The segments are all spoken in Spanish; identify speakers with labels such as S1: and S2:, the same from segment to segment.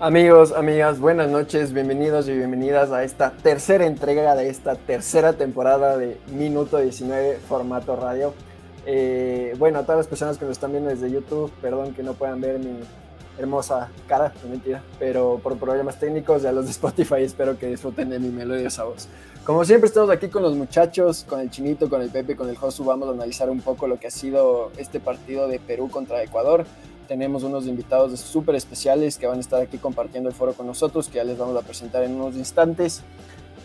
S1: Amigos, amigas, buenas noches, bienvenidos y bienvenidas a esta tercera entrega de esta tercera temporada de Minuto 19 formato radio. Eh, bueno, a todas las personas que nos están viendo desde YouTube, perdón que no puedan ver mi hermosa cara, no mentira, pero por problemas técnicos y a los de Spotify espero que disfruten de mi melodiosa voz. Como siempre estamos aquí con los muchachos, con el Chinito, con el Pepe, con el Josu, vamos a analizar un poco lo que ha sido este partido de Perú contra Ecuador tenemos unos invitados súper especiales que van a estar aquí compartiendo el foro con nosotros, que ya les vamos a presentar en unos instantes.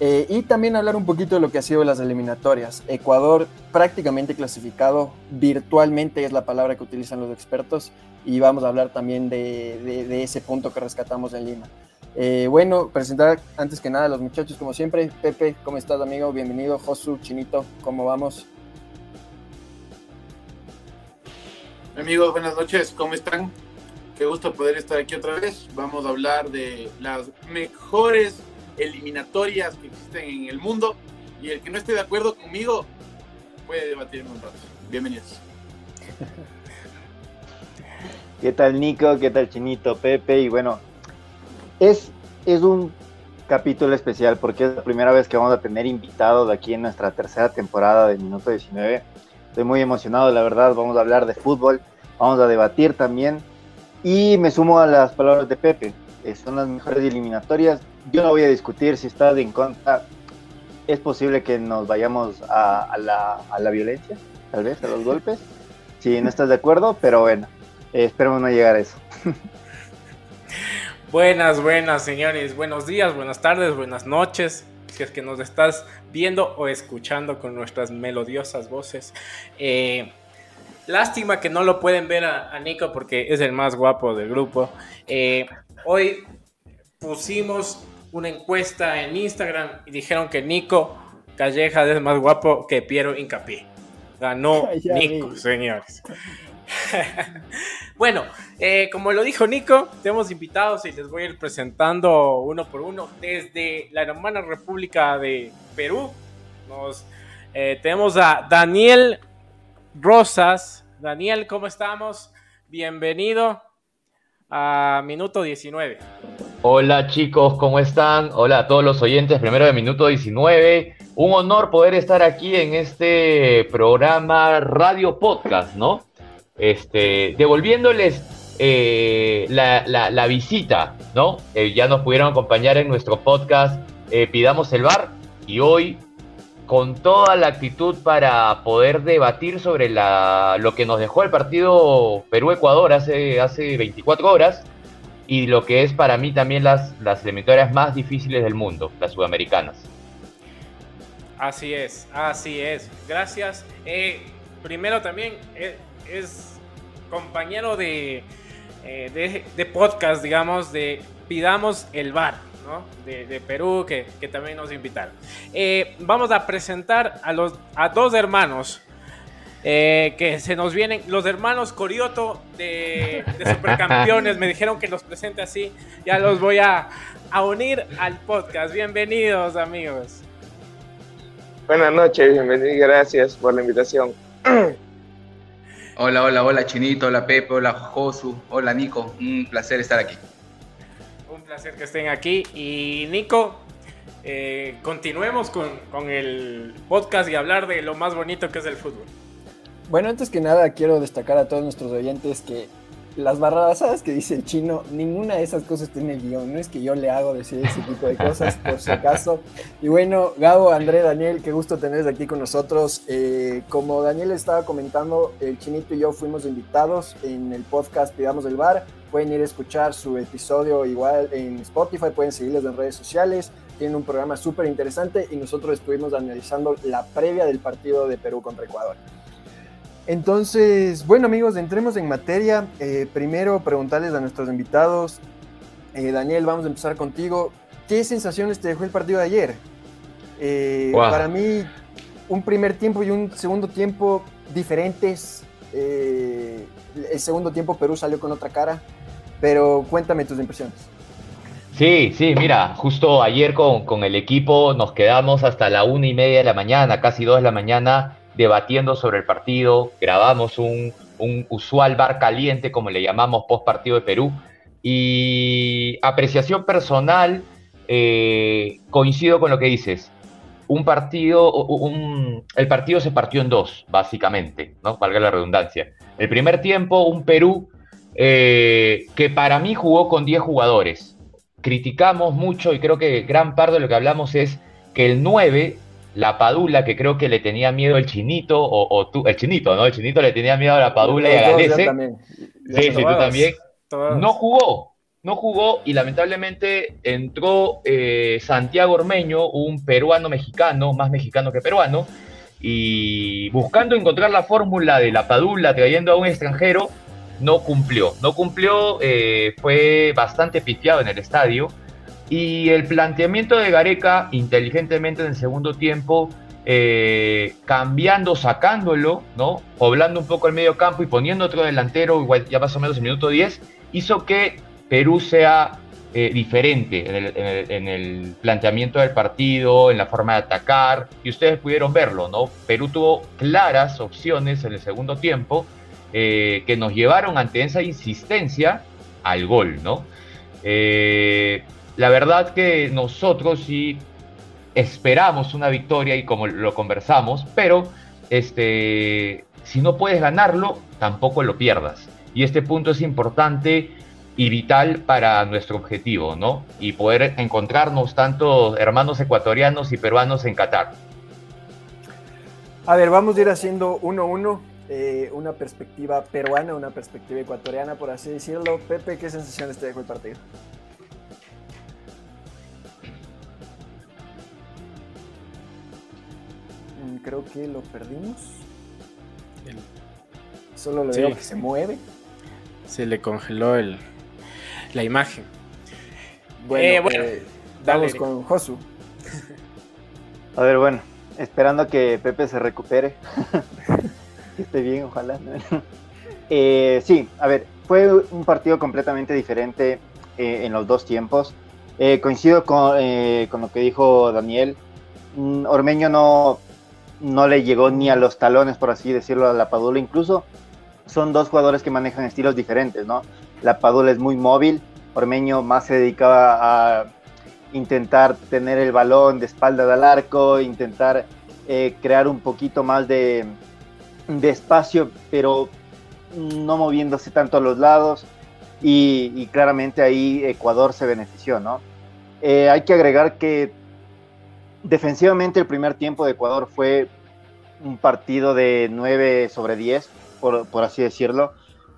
S1: Eh, y también hablar un poquito de lo que ha sido las eliminatorias. Ecuador prácticamente clasificado, virtualmente es la palabra que utilizan los expertos, y vamos a hablar también de, de, ese punto que rescatamos en Lima. Eh, bueno, presentar antes que nada a los muchachos, como siempre. Pepe, ¿cómo estás, amigo? Bienvenido. Josu, Chinito, ¿cómo vamos?
S2: Amigos, buenas noches, ¿cómo están? Qué gusto poder estar aquí otra vez. Vamos a hablar de las mejores eliminatorias que existen en el mundo y el que no esté de acuerdo conmigo puede debatir en un rato. Bienvenidos.
S3: ¿Qué tal Nico? ¿Qué tal Chinito? Pepe? Y bueno, es, es un capítulo especial porque es la primera vez que vamos a tener invitados aquí en nuestra tercera temporada de Minuto 19 Estoy muy emocionado, la verdad. Vamos a hablar de fútbol, vamos a debatir también. Y me sumo a las palabras de Pepe. Eh, son las mejores eliminatorias. Yo no voy a discutir si estás en contra. Es posible que nos vayamos a, la, violencia, tal vez, a los golpes. Si no estás de acuerdo, pero bueno, eh, esperemos no llegar a eso.
S4: Buenas, buenas, señores. Buenos días, buenas tardes, buenas noches si es que nos estás viendo o escuchando con nuestras melodiosas voces. Eh, lástima que no lo pueden ver a, Nico porque es el más guapo del grupo. Eh, hoy pusimos una encuesta en Instagram y dijeron que Nico Calleja es más guapo que Piero Incapié. Ganó Nico, señores. bueno, eh, como lo dijo Nico, tenemos invitados y les voy a ir presentando uno por uno. Desde la hermana República de Perú, nos, eh, tenemos a Daniel Rosas. Daniel, ¿cómo estamos? Bienvenido a Minuto 19.
S5: Hola chicos, ¿cómo están? Hola a todos los oyentes, primero de Minuto 19. Un honor poder estar aquí en este programa Radio Podcast, ¿no? este, devolviéndoles eh, la, visita, ¿no? Eh, ya nos pudieron acompañar en nuestro podcast eh, Pidamos el Bar y hoy con toda la actitud para poder debatir sobre la, lo que nos dejó el partido Perú-Ecuador hace, hace 24 horas y lo que es para mí también las, las eliminatorias más difíciles del mundo, las sudamericanas.
S4: Así es, así es. Gracias. primero también es compañero de, eh, de, podcast, digamos, de Pidamos el Bar, ¿no? De, Perú, que, también nos invitaron. Eh, vamos a presentar a, los, a dos hermanos. Eh, que se nos vienen los hermanos Corioto de, Supercampeones. me dijeron que los presente así. Ya los voy a, a unir al podcast. Bienvenidos, amigos.
S6: Buenas noches, bienvenidos, gracias por la invitación.
S7: Hola, hola, hola Chinito, hola Pepe, hola Josu, hola Nico, un placer estar aquí.
S4: Un placer que estén aquí y Nico, eh, continuemos con, con el podcast y hablar de lo más bonito que es el fútbol.
S1: Bueno, antes que nada quiero destacar a todos nuestros oyentes que las barrabasadas que dice el chino, ninguna de esas cosas tiene guion. No es que yo le hago decir ese tipo de cosas, por si acaso. Y bueno, Gabo, André, Daniel, qué gusto tenerles aquí con nosotros. Eh, como Daniel estaba comentando, el chinito y yo fuimos invitados en el podcast Pidamos el Bar. Pueden ir a escuchar su episodio igual en Spotify, pueden seguirles en redes sociales. Tienen un programa súper interesante y nosotros estuvimos analizando la previa del partido de Perú contra Ecuador. Entonces, bueno amigos, entremos en materia. Eh, primero preguntarles a nuestros invitados. Eh, Daniel, vamos a empezar contigo. ¿Qué sensaciones te dejó el partido de ayer? Eh, para mí, un primer tiempo y un segundo tiempo diferentes. el segundo tiempo Perú salió con otra cara, pero cuéntame tus impresiones.
S5: Sí, sí, mira, justo ayer con, con el equipo nos quedamos hasta la una y media de la mañana, casi dos de la mañana, debatiendo sobre el partido, grabamos un, usual bar caliente, como le llamamos, post partido de Perú, Y apreciación personal, eh, coincido con lo que dices. Un partido, un, el partido se partió en dos, básicamente, ¿no? Valga la redundancia. El primer tiempo, un Perú eh, que para mí jugó con 10 jugadores. Criticamos mucho y creo que gran parte de lo que hablamos es que el 9, la Padula, que creo que le tenía miedo el Chinito, o, tú, el Chinito, ¿no? El Chinito le tenía miedo a la Padula y a Galese. Sí, sí, tú también. No jugó, no jugó y lamentablemente entró eh, Santiago Ormeño, un peruano mexicano, más mexicano que peruano, y buscando encontrar la fórmula de la Padula trayendo a un extranjero, no cumplió. No cumplió, eh, fue bastante piteado en el estadio. Y el planteamiento de Gareca, inteligentemente en el segundo tiempo, eh, cambiando, sacándolo, ¿no? Poblando un poco el medio campo y poniendo otro delantero, igual ya más o menos en minuto 10, hizo que Perú sea eh, diferente en el, planteamiento del partido, en la forma de atacar, y ustedes pudieron verlo, ¿no? Perú tuvo claras opciones en el segundo tiempo eh, que nos llevaron ante esa insistencia al gol, ¿no? La verdad que nosotros sí esperamos una victoria y como lo conversamos, pero este, si no puedes ganarlo, tampoco lo pierdas. Y este punto es importante y vital para nuestro objetivo, ¿no? Y poder encontrarnos tanto hermanos ecuatorianos y peruanos en Qatar.
S1: A ver, vamos a ir haciendo uno a uno, eh, una perspectiva peruana, una perspectiva ecuatoriana, por así decirlo. Pepe, ¿qué sensaciones te dejó el partido? Creo que lo perdimos. Solo lo veo que se mueve.
S4: Se le congeló el, la imagen.
S1: Bueno, eh, eh, vamos con Josu.
S3: A ver, bueno, esperando que Pepe se recupere. que esté bien, ojalá. Eh, sí, a ver, fue un partido completamente diferente en los dos tiempos. coincido con, con, lo que dijo Daniel. Mm, Ormeño no, no le llegó ni a los talones, por así decirlo, a la Padula. Incluso son dos jugadores que manejan estilos diferentes, ¿no? La Padula es muy móvil, Ormeño más se dedicaba a intentar tener el balón de espalda del arco, intentar eh, crear un poquito más de, espacio, pero no moviéndose tanto a los lados. Y, claramente ahí Ecuador se benefició, ¿no? Eh, hay que agregar que defensivamente el primer tiempo de Ecuador fue un partido de 9 sobre 10, por, así decirlo.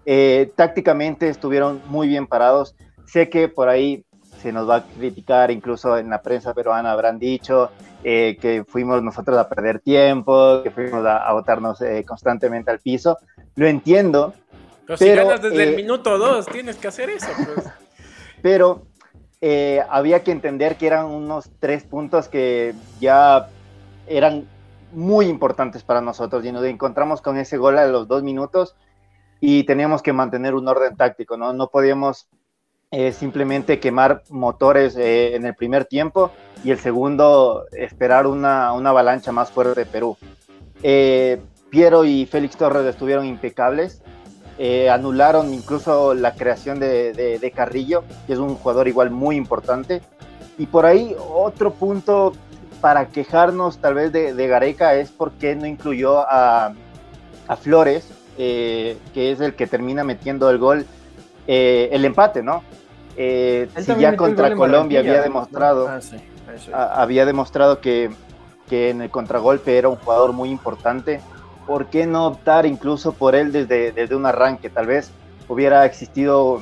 S3: Eh, tácticamente estuvieron muy bien parados. Sé que por ahí se nos va a criticar, incluso en la prensa peruana habrán dicho eh, que fuimos nosotros a perder tiempo, que fuimos a, botarnos eh, constantemente al piso. Lo entiendo.
S4: Pero, si ganas desde el minuto 2, tienes que hacer eso. Pues.
S3: Pero eh, había que entender que eran unos tres puntos que ya eran muy importantes para nosotros y nos encontramos con ese gol a los dos minutos y teníamos que mantener un orden táctico, ¿no? No podíamos eh, simplemente quemar motores eh, en el primer tiempo y el segundo esperar una, una avalancha más fuerte de Perú. Piero y Félix Torres estuvieron impecables, eh, anularon incluso la creación de, Carrillo, que es un jugador igual muy importante. Y por ahí otro punto para quejarnos tal vez de, Gareca es por qué no incluyó a, Flores, eh, que es el que termina metiendo el gol, eh, el empate, ¿no? si ya contra Colombia había demostrado, ah, había demostrado que, que en el contragolpe era un jugador muy importante, ¿por qué no optar incluso por él desde, desde un arranque? Tal vez hubiera existido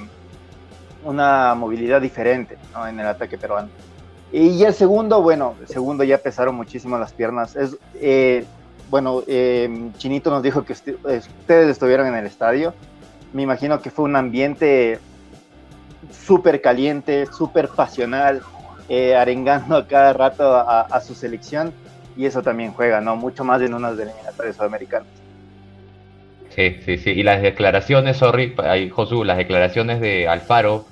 S3: una movilidad diferente en el ataque peruano. Y el segundo, bueno, el segundo ya pesaron muchísimo las piernas. Es, eh, bueno, eh, Chinito nos dijo que ustedes estuvieron en el estadio. Me imagino que fue un ambiente súper caliente, súper pasional, eh, arengando a cada rato a su selección y eso también juega, ¿no? Mucho más en unas eliminatorias sudamericanas.
S5: Sí, sí, sí. Y las declaraciones, sorry, ahí, Josu, las declaraciones de Alfaro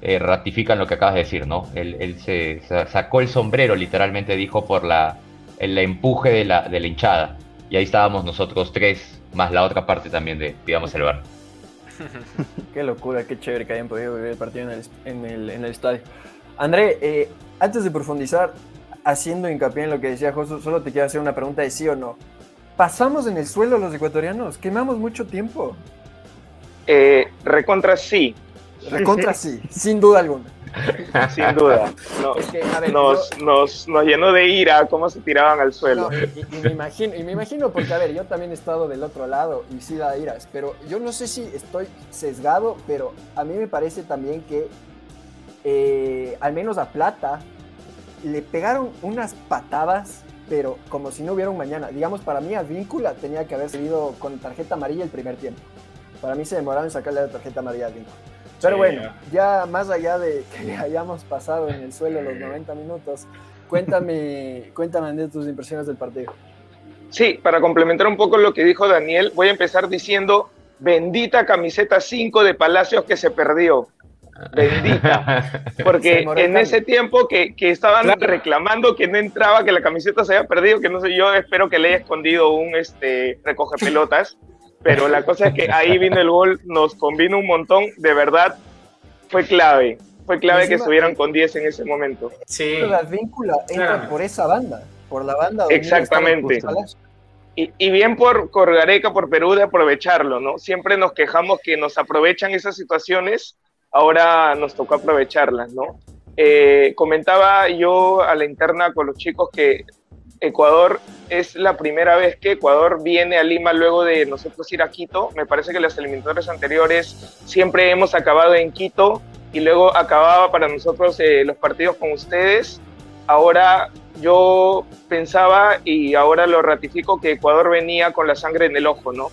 S5: eh, ratifican lo que acabas de decir, ¿no? Él, se, sacó el sombrero, literalmente dijo, por la, el empuje de la, de la hinchada. Y ahí estábamos nosotros tres, más la otra parte también de, digamos, el bar.
S1: qué locura, qué chévere que hayan podido vivir el partido en el, estadio. André, eh, antes de profundizar, haciendo hincapié en lo que decía Josu, solo te quiero hacer una pregunta de sí o no. ¿Pasamos en el suelo los ecuatorianos? ¿Quemamos mucho tiempo?
S6: Eh, recontra sí.
S1: Recontra sí, sin duda alguna.
S6: Sin duda. nos, nos, nos, llenó de ira cómo se tiraban al suelo.
S1: y, me imagino, y me imagino, porque a ver, yo también he estado del otro lado y sí da iras, pero yo no sé si estoy sesgado, pero a mí me parece también que eh, al menos a Plata le pegaron unas patadas, pero como si no hubiera un mañana. Digamos, para mí a Víncula tenía que haber seguido con tarjeta amarilla el primer tiempo. Para mí se demoraron en sacarle la tarjeta amarilla a Víncula. Pero bueno, ya. más allá de que hayamos pasado en el suelo los 90 minutos, cuéntame, cuéntame de tus impresiones del partido.
S6: Sí, para complementar un poco lo que dijo Daniel, voy a empezar diciendo, bendita camiseta 5 de Palacios que se perdió. Bendita. Porque en ese tiempo que, que estaban reclamando que no entraba, que la camiseta se había perdido, que no sé, yo espero que le haya escondido un este, recoge pelotas pero la cosa es que ahí vino el gol, nos convino un montón, de verdad fue clave, fue clave que estuvieran con 10 en ese momento.
S1: Sí. La víncula entra por esa banda, por la banda.
S6: Exactamente. Y, y, bien por Corgareca, por Perú, de aprovecharlo, ¿no? Siempre nos quejamos que nos aprovechan esas situaciones, ahora nos tocó aprovecharlas, ¿no? Eh, comentaba yo a la interna con los chicos que Ecuador es la primera vez que Ecuador viene a Lima luego de nosotros ir a Quito. Me parece que las eliminatorias anteriores siempre hemos acabado en Quito y luego acababa para nosotros eh, los partidos con ustedes. Ahora yo pensaba y ahora lo ratifico que Ecuador venía con la sangre en el ojo, ¿no?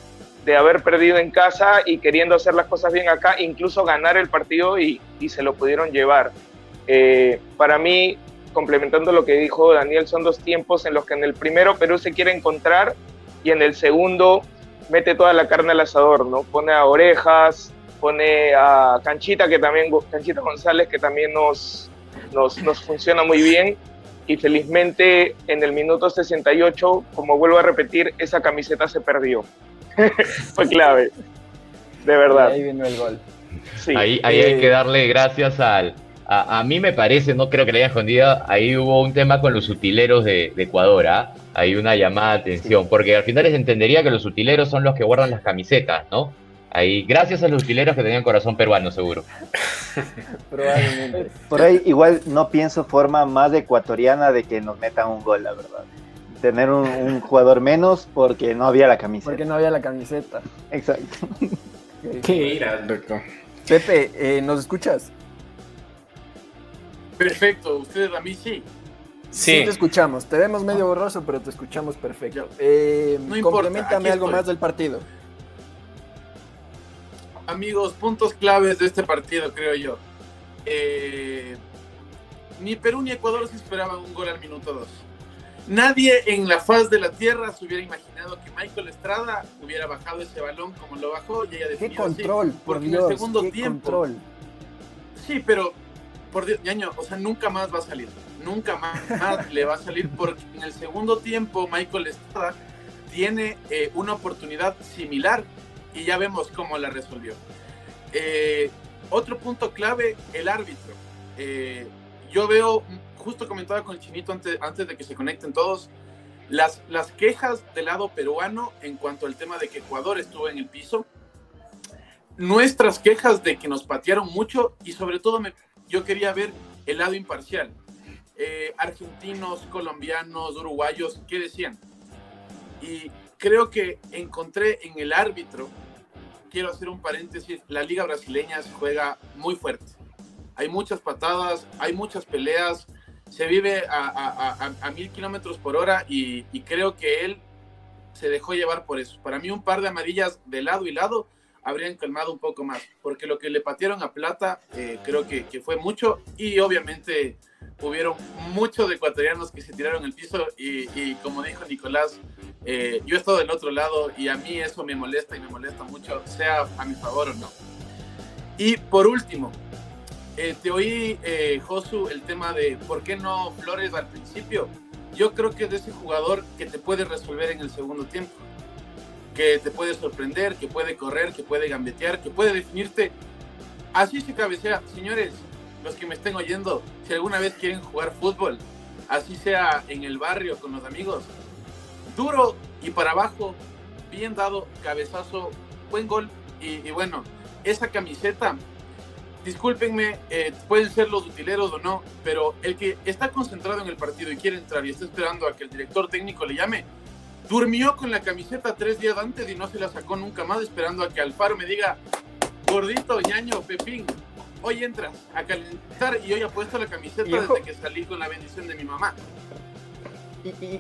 S6: De haber perdido en casa y queriendo hacer las cosas bien acá, incluso ganar el partido y, se lo pudieron llevar. Eh, para mí complementando lo que dijo Daniel, son dos tiempos en los que en el primero Perú se quiere encontrar y en el segundo mete toda la carne al asador, ¿no? Pone a Orejas, pone a Canchita, que también, Canchita González, que también nos, nos, nos funciona muy bien. Y felizmente en el minuto 68, como vuelvo a repetir, esa camiseta se perdió. Fue clave, de verdad.
S1: ahí vino el gol.
S5: Ahí, ahí hay eh, que darle gracias al, a, mí me parece, no creo que le haya escondido, ahí hubo un tema con los utileros de, Ecuador, ¿ah? Hay una llamada de atención, porque al final les entendería que los utileros son los que guardan las camisetas, ¿no? Ahí, gracias a los utileros que tenían corazón peruano, seguro.
S3: Probablemente. Por ahí igual no pienso forma más ecuatoriana de que nos metan un gol, la verdad. Tener un, jugador menos porque no había la camiseta.
S1: Porque no había la camiseta.
S3: Exacto.
S1: Qué ira, loco. Pepe, eh, ¿nos escuchas?
S2: Perfecto, ustedes a mí sí.
S1: Sí. te escuchamos. Te vemos medio borroso, pero te escuchamos perfecto. Eh, no complementame algo más del partido.
S2: Amigos, puntos claves de este partido, creo yo. Eh, ni Perú ni Ecuador se esperaban un gol al minuto 2. Nadie en la faz de la tierra se hubiera imaginado que Michael Estrada hubiera bajado ese balón como lo bajó y haya
S1: definido Qué control, por Dios, el segundo tiempo. Control.
S2: Sí, pero por Dios, o sea, nunca más va a salir. Nunca más, le va a salir porque en el segundo tiempo Michael Estrada tiene eh, una oportunidad similar y ya vemos cómo la resolvió. Eh, otro punto clave, el árbitro. Eh, yo veo, justo comentaba con el chinito antes, antes de que se conecten todos, las, las quejas del lado peruano en cuanto al tema de que Ecuador estuvo en el piso, nuestras quejas de que nos patearon mucho y sobre todo me, yo quería ver el lado imparcial. Eh, argentinos, colombianos, uruguayos, ¿qué decían? Y creo que encontré en el árbitro, quiero hacer un paréntesis, la liga brasileña juega muy fuerte. Hay muchas patadas, hay muchas peleas, se vive a, mil kilómetros por hora y, y creo que él se dejó llevar por eso. Para mí un par de amarillas de lado y lado habrían calmado un poco más, porque lo que le patearon a Plata eh, creo que, que, fue mucho y obviamente hubieron muchos ecuatorianos que se tiraron al piso y, y como dijo Nicolás, eh, yo he estado del otro lado y a mí eso me molesta y me molesta mucho, sea a mi favor o no. Y por último, eh, te oí, Josu, el tema de por qué no Flores al principio. Yo creo que es de ese jugador que te puede resolver en el segundo tiempo que te puede sorprender, que puede correr, que puede gambetear, que puede definirte. Así se cabecea. Señores, los que me estén oyendo, si alguna vez quieren jugar fútbol, así sea en el barrio con los amigos, duro y para abajo, bien dado, cabezazo, buen gol. Y, bueno, esa camiseta, discúlpenme, eh, pueden ser los utileros o no, pero el que está concentrado en el partido y quiere entrar y está esperando a que el director técnico le llame, durmió con la camiseta tres días antes y no se la sacó nunca más, esperando a que Alfaro me diga, gordito, ñaño, Pepín, hoy entras a calentar y hoy apuesto la camiseta desde que salí con la bendición de mi mamá.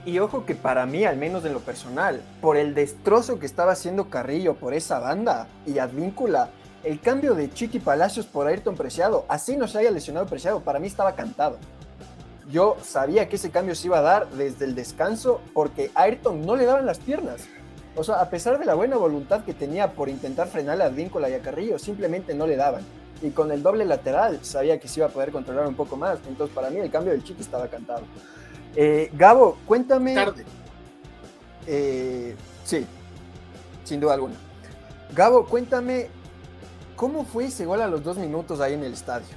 S1: Y, ojo que para mí, al menos en lo personal, por el destrozo que estaba haciendo Carrillo por esa banda y Advíncula, el cambio de Chiqui Palacios por Ayrton Preciado, así no se haya lesionado Preciado, para mí estaba cantado. Yo sabía que ese cambio se iba a dar desde el descanso porque a Ayrton no le daban las piernas. O sea, a pesar de la buena voluntad que tenía por intentar frenar a Advíncula y a Carrillo, simplemente no le daban. Y con el doble lateral sabía que se iba a poder controlar un poco más. Entonces, para mí, el cambio del Chiqui estaba cantado. Eh, Gabo, cuéntame.
S2: Tarde.
S1: Eh, sí, sin duda alguna. Gabo, cuéntame cómo fue ese gol a los dos minutos ahí en el estadio.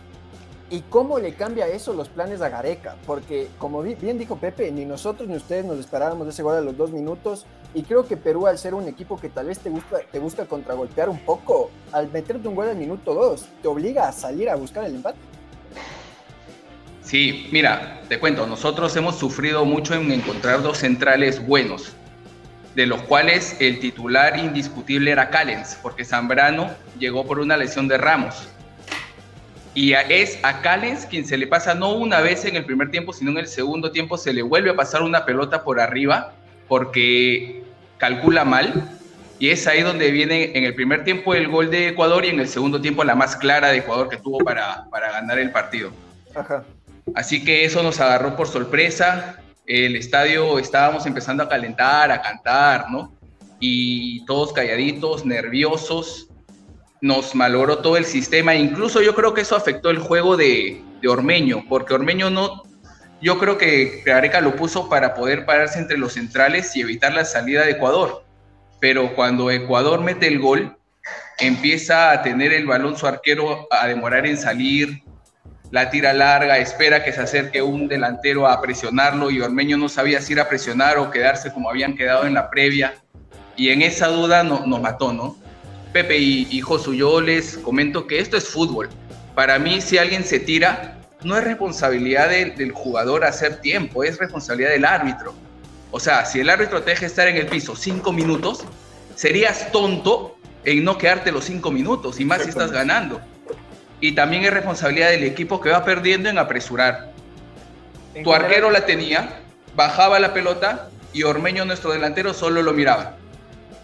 S1: ¿Y cómo le cambia eso los planes a Gareca? Porque, como bien dijo Pepe, ni nosotros ni ustedes nos esperábamos ese gol a los dos minutos. Y creo que Perú, al ser un equipo que tal vez te, gusta, te busca contragolpear un poco, al meterte un gol al minuto dos, te obliga a salir a buscar el empate.
S7: Sí, mira, te cuento, nosotros hemos sufrido mucho en encontrar dos centrales buenos, de los cuales el titular indiscutible era Callens, porque Zambrano llegó por una lesión de Ramos. Y es a Callens quien se le pasa no una vez en el primer tiempo, sino en el segundo tiempo se le vuelve a pasar una pelota por arriba porque calcula mal. Y es ahí donde viene en el primer tiempo el gol de Ecuador y en el segundo tiempo la más clara de Ecuador que tuvo para, para ganar el partido. Ajá. Así que eso nos agarró por sorpresa. El estadio estábamos empezando a calentar, a cantar, ¿no? Y todos calladitos, nerviosos. Nos malogró todo el sistema. Incluso yo creo que eso afectó el juego de, Ormeño, porque Ormeño no. Yo creo que Gareca lo puso para poder pararse entre los centrales y evitar la salida de Ecuador. Pero cuando Ecuador mete el gol, empieza a tener el balón su arquero a demorar en salir, la tira larga, espera que se acerque un delantero a presionarlo y Ormeño no sabía si ir a presionar o quedarse como habían quedado en la previa. Y en esa duda no, nos mató, ¿no? Pepe y, y Josu, yo les comento que esto es fútbol. Para mí, si alguien se tira, no es responsabilidad del jugador hacer tiempo, es responsabilidad del árbitro. O sea, si el árbitro te deja estar en el piso cinco minutos, serías tonto en no quedarte los cinco minutos, y más si estás ganando y también es responsabilidad del equipo que va perdiendo en apresurar. tu arquero la tenía, bajaba la pelota y Ormeño, nuestro delantero, solo lo miraba.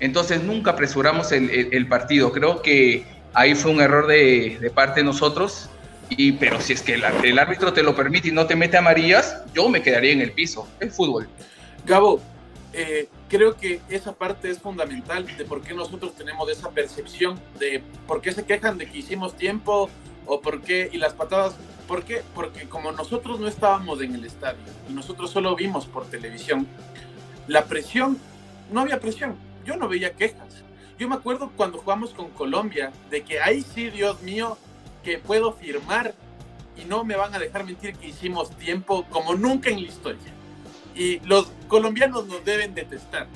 S7: Entonces nunca apresuramos el, partido. Creo que ahí fue un error de, parte de nosotros. Y, pero si es que el, árbitro te lo permite y no te mete amarillas, yo me quedaría en el piso. El fútbol.
S2: Gabo, eh, creo que esa parte es fundamental de por qué nosotros tenemos esa percepción de por qué se quejan de que hicimos tiempo o por qué, y las patadas, ¿por qué? Porque como nosotros no estábamos en el estadio y nosotros solo vimos por televisión, la presión, no había presión, yo no veía quejas. Yo me acuerdo cuando jugamos con Colombia, de que ahí sí, Dios mío, que puedo firmar y no me van a dejar mentir que hicimos tiempo como nunca en la historia. Y los colombianos nos deben detestar,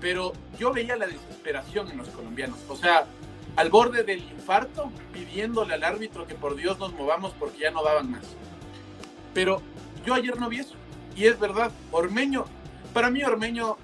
S2: pero yo veía la desesperación en los colombianos. O sea, al borde del infarto, pidiéndole al árbitro que por Dios nos movamos porque ya no daban más. Pero yo ayer no vi eso. Y es verdad, Ormeño, para mí Ormeño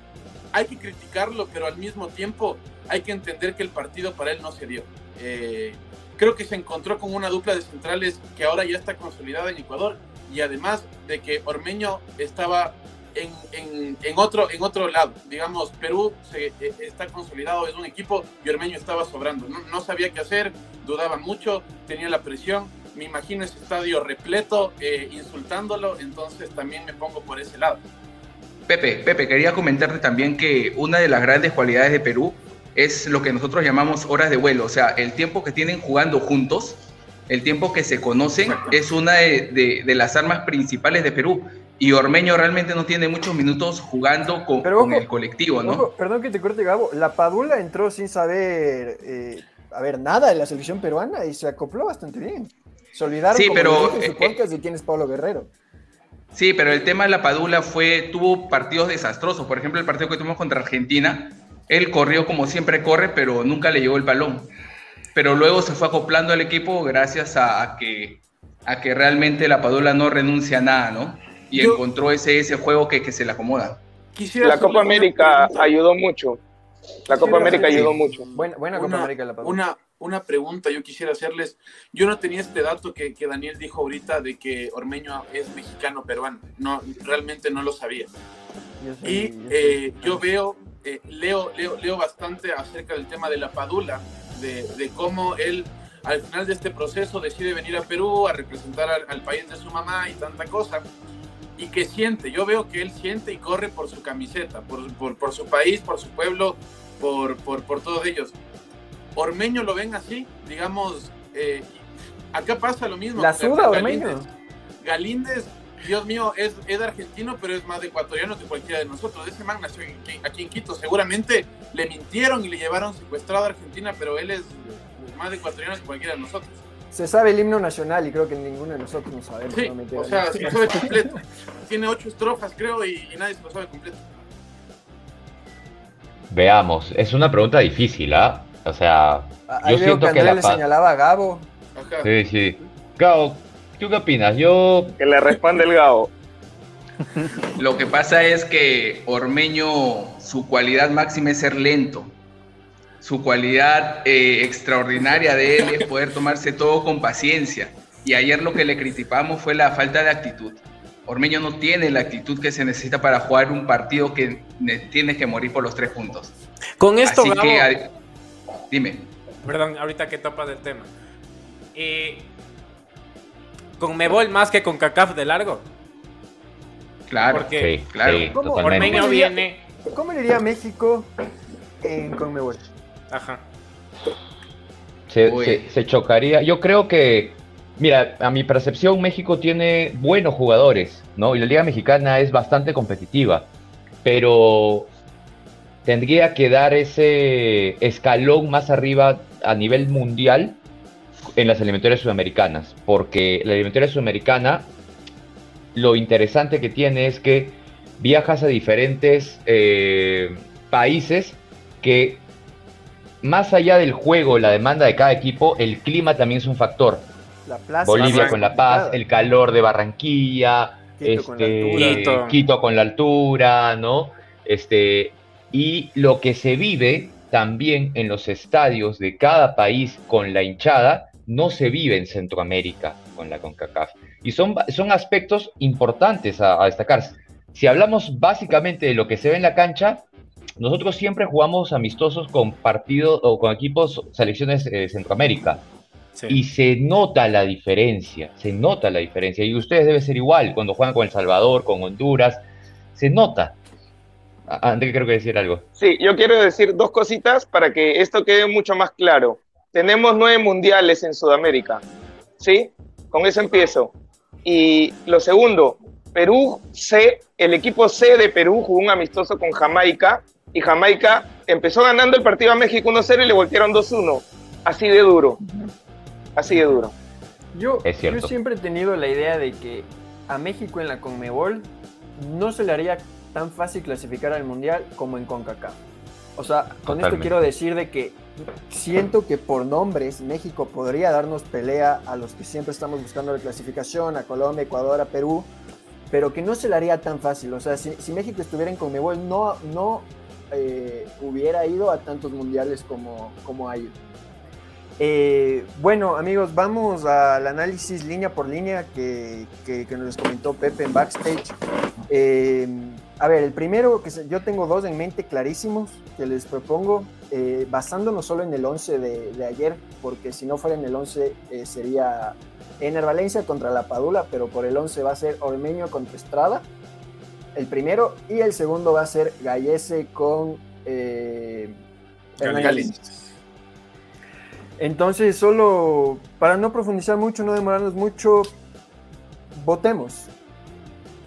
S2: hay que criticarlo, pero al mismo tiempo hay que entender que el partido para él no se dio. Eh, creo que se encontró con una dupla de centrales que ahora ya está consolidada en Ecuador y además de que Ormeño estaba en, en, otro, en otro lado. Digamos, Perú se, eh, está consolidado, es un equipo y Ormeño estaba sobrando. No, sabía qué hacer, dudaba mucho, tenía la presión. Me imagino ese estadio repleto, eh, insultándolo, entonces también me pongo por ese lado.
S7: Pepe, Pepe, quería comentarte también que una de las grandes cualidades de Perú es lo que nosotros llamamos horas de vuelo, o sea, el tiempo que tienen jugando juntos, el tiempo que se conocen, es una de, de, de las armas principales de Perú y Ormeño realmente no tiene muchos minutos jugando con, el colectivo, ¿no?
S1: perdón que te corte, Gabo. La Padula entró sin saber, eh, a ver, nada de la selección peruana y se acopló bastante bien. Se olvidaron
S7: sí, pero,
S1: en su eh, podcast de quién es Pablo Guerrero.
S7: Sí, pero el tema de la Padula fue, tuvo partidos desastrosos. Por ejemplo, el partido que tuvimos contra Argentina, él corrió como siempre corre, pero nunca le llegó el balón. Pero luego se fue acoplando al equipo gracias a, que, a que realmente la Padula no renuncia a nada, ¿no? Y encontró ese, ese juego que, que se le acomoda.
S6: la Copa América ayudó mucho. La Copa América ayudó mucho.
S1: Buena, buena Copa América la Padula.
S2: Una, una pregunta yo quisiera hacerles. Yo no tenía este dato que, que, Daniel dijo ahorita de que Ormeño es mexicano peruano. No, realmente no lo sabía. y eh, yo veo, eh, leo, leo, leo bastante acerca del tema de la Padula, de, de, cómo él al final de este proceso decide venir a Perú a representar al, país de su mamá y tanta cosa. Y que siente, yo veo que él siente y corre por su camiseta, por, por, por su país, por su pueblo, por, por, por todos ellos Ormeño lo ven así, digamos, eh, acá pasa lo mismo.
S1: La suda Ormeño.
S2: Galíndez, Dios mío, es, es argentino, pero es más ecuatoriano que cualquiera de nosotros. Ese man nació aquí en Quito. Seguramente le mintieron y le llevaron secuestrado a Argentina, pero él es más ecuatoriano que cualquiera de nosotros.
S1: Se sabe el himno nacional y creo que ninguno de nosotros lo sabemos.
S2: Sí, o sea, se lo sabe completo. Tiene ocho estrofas, creo, y, y nadie se lo sabe completo.
S5: Veamos, es una pregunta difícil, ¿ah? O sea,
S1: yo siento que, la le señalaba a Gabo.
S5: Sí, sí. Gabo, ¿tú qué opinas? Yo...
S6: Que le responde el Gabo.
S7: Lo que pasa es que Ormeño, su cualidad máxima es ser lento. Su cualidad eh, extraordinaria de él es poder tomarse todo con paciencia. Y ayer lo que le criticamos fue la falta de actitud. Ormeño no tiene la actitud que se necesita para jugar un partido que tiene que morir por los tres puntos.
S4: Con esto, Así
S7: que, Dime.
S4: Perdón, ahorita que topas del tema. Eh, ¿Con Mebol más que con CACAF de largo?
S7: Claro,
S4: Porque,
S7: sí, claro.
S4: ¿Cómo, viene.
S1: ¿Cómo le iría México en Conmebol?
S4: Ajá.
S5: Se, se, chocaría. Yo creo que, mira, a mi percepción, México tiene buenos jugadores, ¿no? Y la Liga Mexicana es bastante competitiva. Pero tendría que dar ese escalón más arriba a nivel mundial en las eliminatorias sudamericanas, porque la eliminatoria sudamericana, lo interesante que tiene es que viajas a diferentes eh, países que más allá del juego, la demanda de cada equipo, el clima también es un factor. Bolivia con la paz, el calor de Barranquilla, Quito, con la este, Quito con la altura, ¿no? Este, y lo que se vive también en los estadios de cada país con la hinchada no se vive en Centroamérica con la CONCACAF. Y son, son aspectos importantes a, destacar. Si hablamos básicamente de lo que se ve en la cancha, nosotros siempre jugamos amistosos con partidos o con equipos, selecciones de Centroamérica. Y se nota la diferencia, se nota la diferencia. Y ustedes debe ser igual cuando juegan con El Salvador, con Honduras, se nota. André, creo que decir algo.
S6: Sí, yo quiero decir dos cositas para que esto quede mucho más claro. Tenemos nueve mundiales en Sudamérica, ¿sí? Con eso empiezo. Y lo segundo, Perú C, el equipo C de Perú jugó un amistoso con Jamaica y Jamaica empezó ganando el partido a México 1-0 y le voltearon 2-1. Así de duro. Así de duro.
S1: Yo, yo siempre he tenido la idea de que a México en la Conmebol no se le haría tan fácil clasificar al Mundial como en CONCACAF. O sea, con esto quiero decir de que siento que por nombres México podría darnos pelea a los que siempre estamos buscando la clasificación, a Colombia, Ecuador, a Perú, pero que no se le haría tan fácil. O sea, si, México estuviera en Conmebol, no, no eh, hubiera ido a tantos mundiales como, como ha ido. Eh, bueno, amigos, vamos al análisis línea por línea que, que, nos comentó Pepe en backstage. Eh, a ver, el primero, que yo tengo dos en mente clarísimos que les propongo, eh, basándonos solo en el 11 de, ayer, porque si no fuera en el 11 eh, sería Ener Valencia contra La Padula, pero por el 11 va a ser Ormeño contra Estrada, el primero, y el segundo va a ser Gallese con eh, Entonces, solo para no profundizar mucho, no demorarnos mucho, votemos.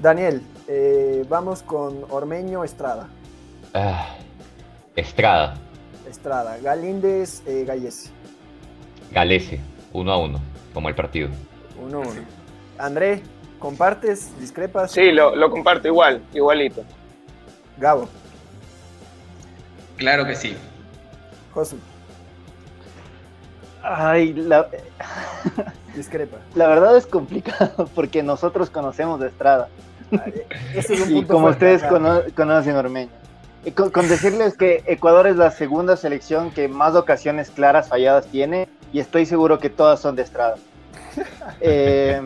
S1: Daniel, eh, vamos con Ormeño Estrada.
S5: Ah, Estrada.
S1: Estrada. Galíndez eh, Gallese.
S5: Galese, uno a uno, como el partido.
S1: Uno a uno. André, ¿compartes? ¿Discrepas?
S6: Sí, lo, lo comparto igual, igualito.
S1: Gabo.
S7: Claro que sí.
S1: Josu.
S3: Ay, la,
S1: Discrepa.
S3: la verdad es complicado porque nosotros conocemos de Estrada.
S1: Ah, eh, Ese es un
S3: Y
S1: punto
S3: como ustedes cono- conocen Ormeño. Y con, con decirles que Ecuador es la segunda selección que más ocasiones claras falladas tiene y estoy seguro que todas son de Estrada. Eh,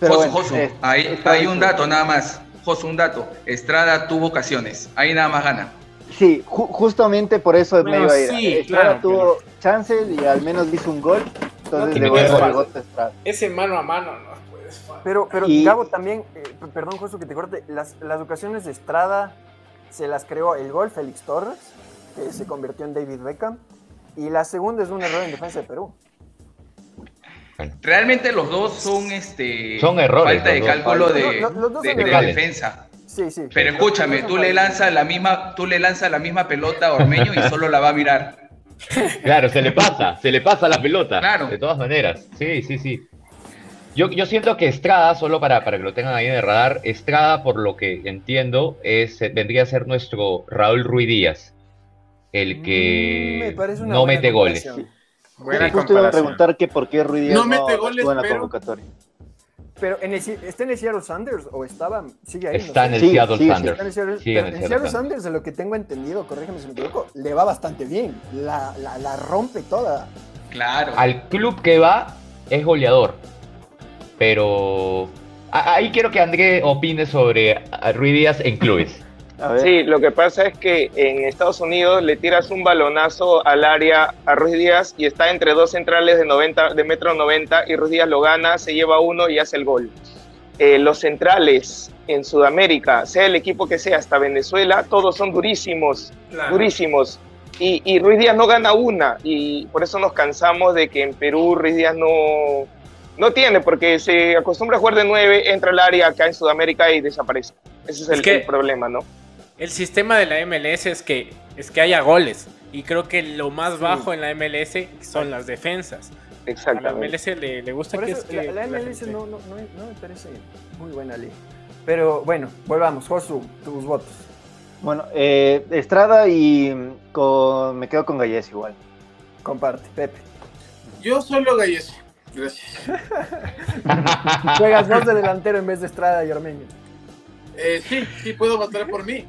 S3: pero
S7: Josu,
S3: bueno,
S7: Josu,
S3: es-
S7: hay, hay un dato nada más. Josu, un dato. Estrada tuvo ocasiones. Ahí nada más gana.
S3: Sí, ju- justamente por eso me
S4: Bueno,
S3: iba a ir.
S4: sí,
S3: Estrada
S4: claro,
S3: tuvo chances y al menos hizo un gol, entonces
S4: te
S3: le voy a dar el voto a Estrada.
S4: Ese mano a mano no puedes.
S1: Pero, pero
S3: Y-
S1: Gabo también, eh, perdón, Josu, que te corte, las, las ocasiones de Estrada se las creó el gol Félix Torres, que se convirtió en David Beckham, y la segunda es un error en defensa de Perú.
S7: Realmente los dos son este
S5: Son errores,
S7: falta de cálculo de,
S1: los
S7: defensa.
S1: Sí, sí.
S7: Pero escúchame, tú le lanzas la misma, tú le lanzas la misma pelota a Ormeño y solo la va a mirar.
S5: Claro, se le pasa, se le pasa la pelota.
S7: Claro.
S5: De todas maneras. Sí, sí, sí. Yo, yo siento que Estrada, solo para, para que lo tengan ahí en el radar, Estrada, por lo que entiendo, es, vendría a ser nuestro Raúl Ruiz Díaz. El
S1: Mm,
S5: que
S1: me una
S5: no mete goles.
S4: Buena
S3: Justo iba a preguntar que por qué Ruiz Díaz
S2: No
S3: no,
S2: mete goles,
S3: en la
S2: pero-
S3: convocatoria.
S1: Pero en el, ¿está en el Seattle Sanders o estaba? Sigue ahí. no
S5: Está
S1: sé.
S5: en el
S3: Sí,
S5: Seattle
S3: sí, sí,
S1: Está en el
S5: Sanders.
S1: Seattle,
S5: Sí,
S1: pero
S5: en el
S1: en
S5: Seattle
S1: Seattle
S5: Sanders.
S1: Sanders, de lo que tengo entendido, corrígeme si me equivoco, le va bastante bien. La, la, la rompe toda.
S7: Claro.
S5: Al club que va es goleador. Pero ahí quiero que André opine sobre Ruiz Díaz en clubes.
S6: Sí, lo que pasa es que en Estados Unidos le tiras un balonazo al área a Ruiz Díaz y está entre dos centrales de 90, de metro 90 y Ruiz Díaz lo gana, se lleva uno y hace el gol. Eh, los centrales en Sudamérica, sea el equipo que sea, hasta Venezuela, todos son durísimos,
S4: Claro.
S6: durísimos. Y, y Ruiz Díaz no gana una y por eso nos cansamos de que en Perú Ruiz Díaz no, no tiene, porque se acostumbra a jugar de nueve, entra al área acá en Sudamérica y desaparece. Ese es el,
S4: Es que-
S6: el problema, ¿no?
S4: El sistema de la MLS es que, es que haya goles. Y creo que lo más bajo en la MLS son las defensas. A la
S6: Exactamente.
S4: MLS le, le gusta
S1: Por
S4: que
S1: eso
S4: es que
S1: la, la
S4: la
S1: MLS
S4: gente-
S1: no, no, no, no me parece muy buena liga. Pero bueno, volvamos. Josu, tus votos.
S3: bueno, eh, Estrada y mm, con, me quedo con Galles igual.
S1: Comparte, Pepe.
S2: Yo solo Gallese. Gracias.
S1: Juegas dos de delantero en vez de Estrada y Ormeño.
S2: Eh, sí, sí puedo votar por mí.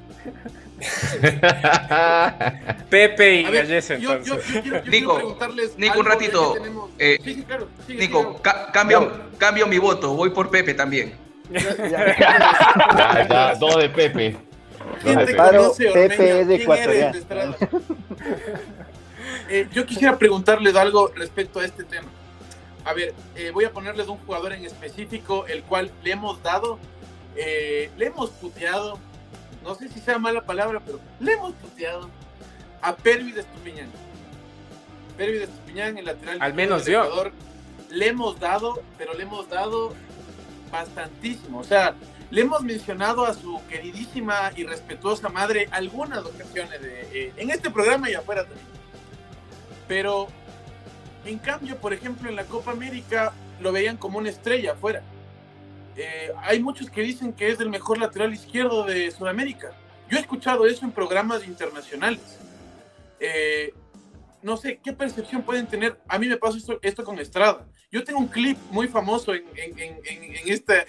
S4: Pepe y
S2: ver,
S4: Galles
S2: yo, yo,
S4: entonces.
S2: yo quiero, yo
S7: Nico. Nico, un ratito, eh,
S2: sí, sí, claro. sigue,
S7: Nico,
S2: sigue,
S7: ca- cambio, cambio mi voto, voy por Pepe también.
S1: Ya.
S5: Ya, ya, dos de Pepe.
S2: ¿Quién
S5: Dos
S2: te
S5: de
S3: Paro,
S2: conoce,
S3: Pepe es de
S2: ¿Quién eres
S3: ecuatoriano.
S2: Eh, yo quisiera preguntarles algo respecto a este tema. A ver, eh, voy a ponerles un jugador en específico, el cual le hemos dado, eh, le hemos puteado, no sé si sea mala palabra, pero le hemos puteado a Pervis de Estupiñán. Pervis de Estupiñán, el lateral
S4: Al menos yo.
S2: Ecuador, le hemos dado, pero le hemos dado bastantísimo. O sea, le hemos mencionado a su queridísima y respetuosa madre algunas ocasiones de, eh, en este programa y afuera también. Pero, en cambio, por ejemplo, en la Copa América lo veían como una estrella afuera. Eh, hay muchos que dicen que es el mejor lateral izquierdo de Sudamérica. Yo he escuchado eso en programas internacionales. Eh, no sé, ¿qué percepción pueden tener? A mí me pasa esto, con Estrada. Yo tengo un clip muy famoso en, este,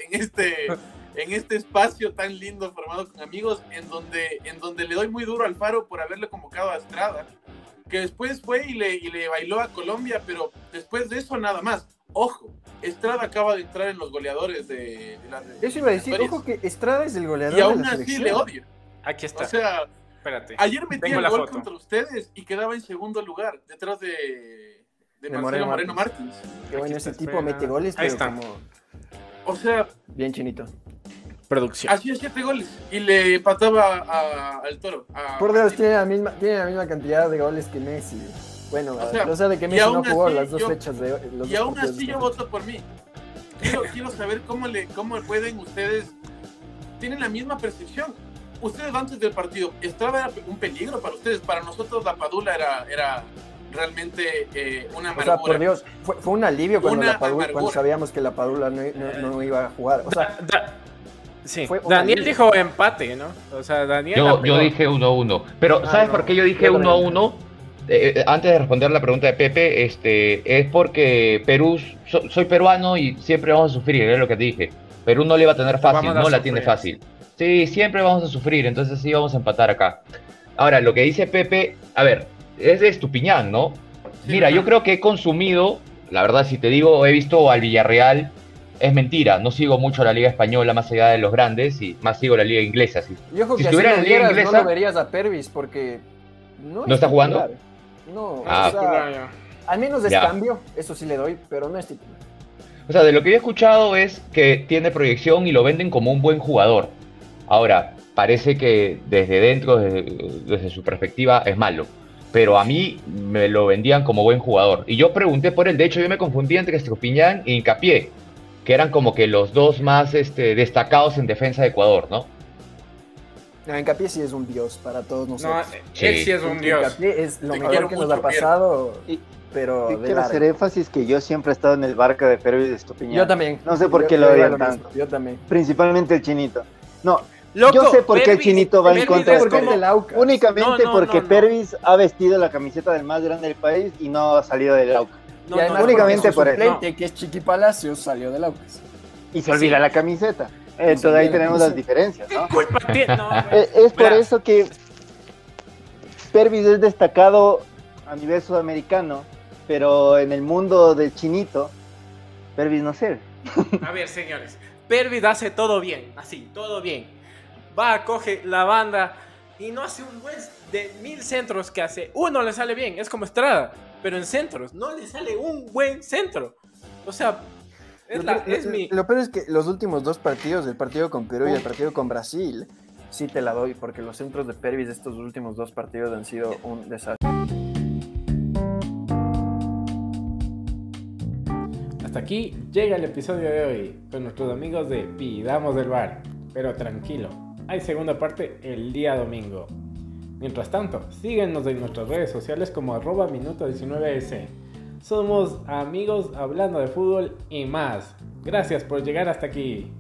S2: este, espacio tan lindo formado con amigos, en donde, le doy muy duro al Faro por haberle convocado a Estrada, que después fue y le bailó a Colombia, pero después de eso nada más. Ojo, Estrada acaba de entrar en los goleadores de, de las
S1: Eso iba a decir, ojo que Estrada es el goleador
S2: y aún
S1: de la
S2: así
S1: selección.
S2: le odio.
S4: Aquí está.
S2: O sea,
S4: Espérate.
S2: Ayer metí
S4: Tengo
S2: el
S4: la
S2: gol
S4: foto.
S2: contra ustedes y quedaba en segundo lugar, detrás de, de,
S1: De
S2: Marcelo
S1: Moreno
S2: Moreno Martins.
S1: Qué bueno, ese tipo mete goles,
S4: Ahí
S1: pero
S4: está.
S1: como
S2: O sea,
S1: bien chinito.
S4: Producción.
S2: hacía siete goles y le empataba al toro. a
S1: Por Dios, tiene la misma, tiene la misma cantidad de goles que Messi. Bueno,
S2: O sea,
S1: o sea, de que
S2: y
S1: Messi no
S2: aún
S1: jugó
S2: así,
S1: las dos
S2: yo-
S1: fechas de los
S2: Y aún así yo voto por mí. Quiero, quiero saber cómo, le, cómo pueden ustedes tienen la misma percepción. Ustedes antes del partido, ¿estaba un peligro para ustedes? Para nosotros la Padula era, era realmente eh, una amargura.
S1: O sea, por Dios, fue, fue un alivio cuando, la Padula, cuando sabíamos que la Padula no, no, no iba a jugar. O sea,
S4: da, da, sí. Daniel dijo empate, ¿no? O sea, Daniel.
S5: Yo, yo dije 1-1. Pero, ¿sabes ah, por qué yo dije 1-1? Eh, eh, antes de responder la pregunta de Pepe, este, es porque Perú, so, soy peruano y siempre vamos a sufrir, es lo que te dije. Perú no le va a tener fácil, no la tiene fácil. Sí, siempre vamos a sufrir, entonces sí vamos a empatar acá. Ahora, lo que dice Pepe, a ver, es de Estupiñán, ¿no? Mira, yo creo que he consumido, la verdad, si te digo, he visto al Villarreal, es mentira, no sigo mucho la Liga Española más allá de los grandes y más sigo la Liga Inglesa. Si,
S1: yo creo si que estuviera en la Liga Inglesa. No lo verías a Pervis porque.
S5: ¿No, ¿No está jugando?
S1: No, ah, o sea, al menos de cambio, eso sí le doy, pero no es titular.
S5: O sea, de lo que yo he escuchado es que tiene proyección y lo venden como un buen jugador. Ahora, parece que desde dentro, desde, desde su perspectiva, es malo pero a mí me lo vendían como buen jugador. Y yo pregunté por él, de hecho yo me confundí entre Estupiñán e Incapié, que eran como que los dos más este, destacados en defensa de Ecuador, ¿no?
S1: No, Incapié sí es un dios para todos nosotros.
S4: No, él sí es un dios.
S1: Incapié es lo mejor que nos ha pasado. pero
S3: quiero hacer énfasis que yo siempre he estado en el barco de Perú y de Estupiñán.
S1: Yo también.
S3: No sé por qué lo odian tanto.
S1: Yo también.
S3: Principalmente el chinito. No, yo sé por qué el chinito va en contra de Pervis. Únicamente porque Pervis ha vestido la camiseta del más grande del país y no ha salido del Aucas.
S1: y además únicamente por eso. que es Chiqui Palacios, salió del Aucas.
S3: Y se olvida la camiseta. Entonces ahí tenemos las diferencias, ¿no? Eh, es por eso que Pervis es destacado a nivel sudamericano, pero en el mundo del chinito, Pervis no sirve.
S4: A ver, señores, Pervis hace todo bien, así, todo bien va, coge la banda y no hace un buen de mil centros que hace. Uno le sale bien, es como Estrada, pero en centros no le sale un buen centro. O sea, es,
S1: lo,
S4: la, es
S1: lo,
S4: mi...
S1: lo peor es que los últimos dos partidos, el partido con Perú y el partido con Brasil, sí te la doy, porque los centros de Pervis de estos últimos dos partidos han sido un desastre.
S4: Hasta aquí llega el episodio de hoy con nuestros amigos de Pidamos del Bar. Pero tranquilo, hay segunda parte el día domingo. Mientras tanto, síguenos en nuestras redes sociales como arroba minuto 19s. Somos amigos hablando de fútbol y más. Gracias por llegar hasta aquí.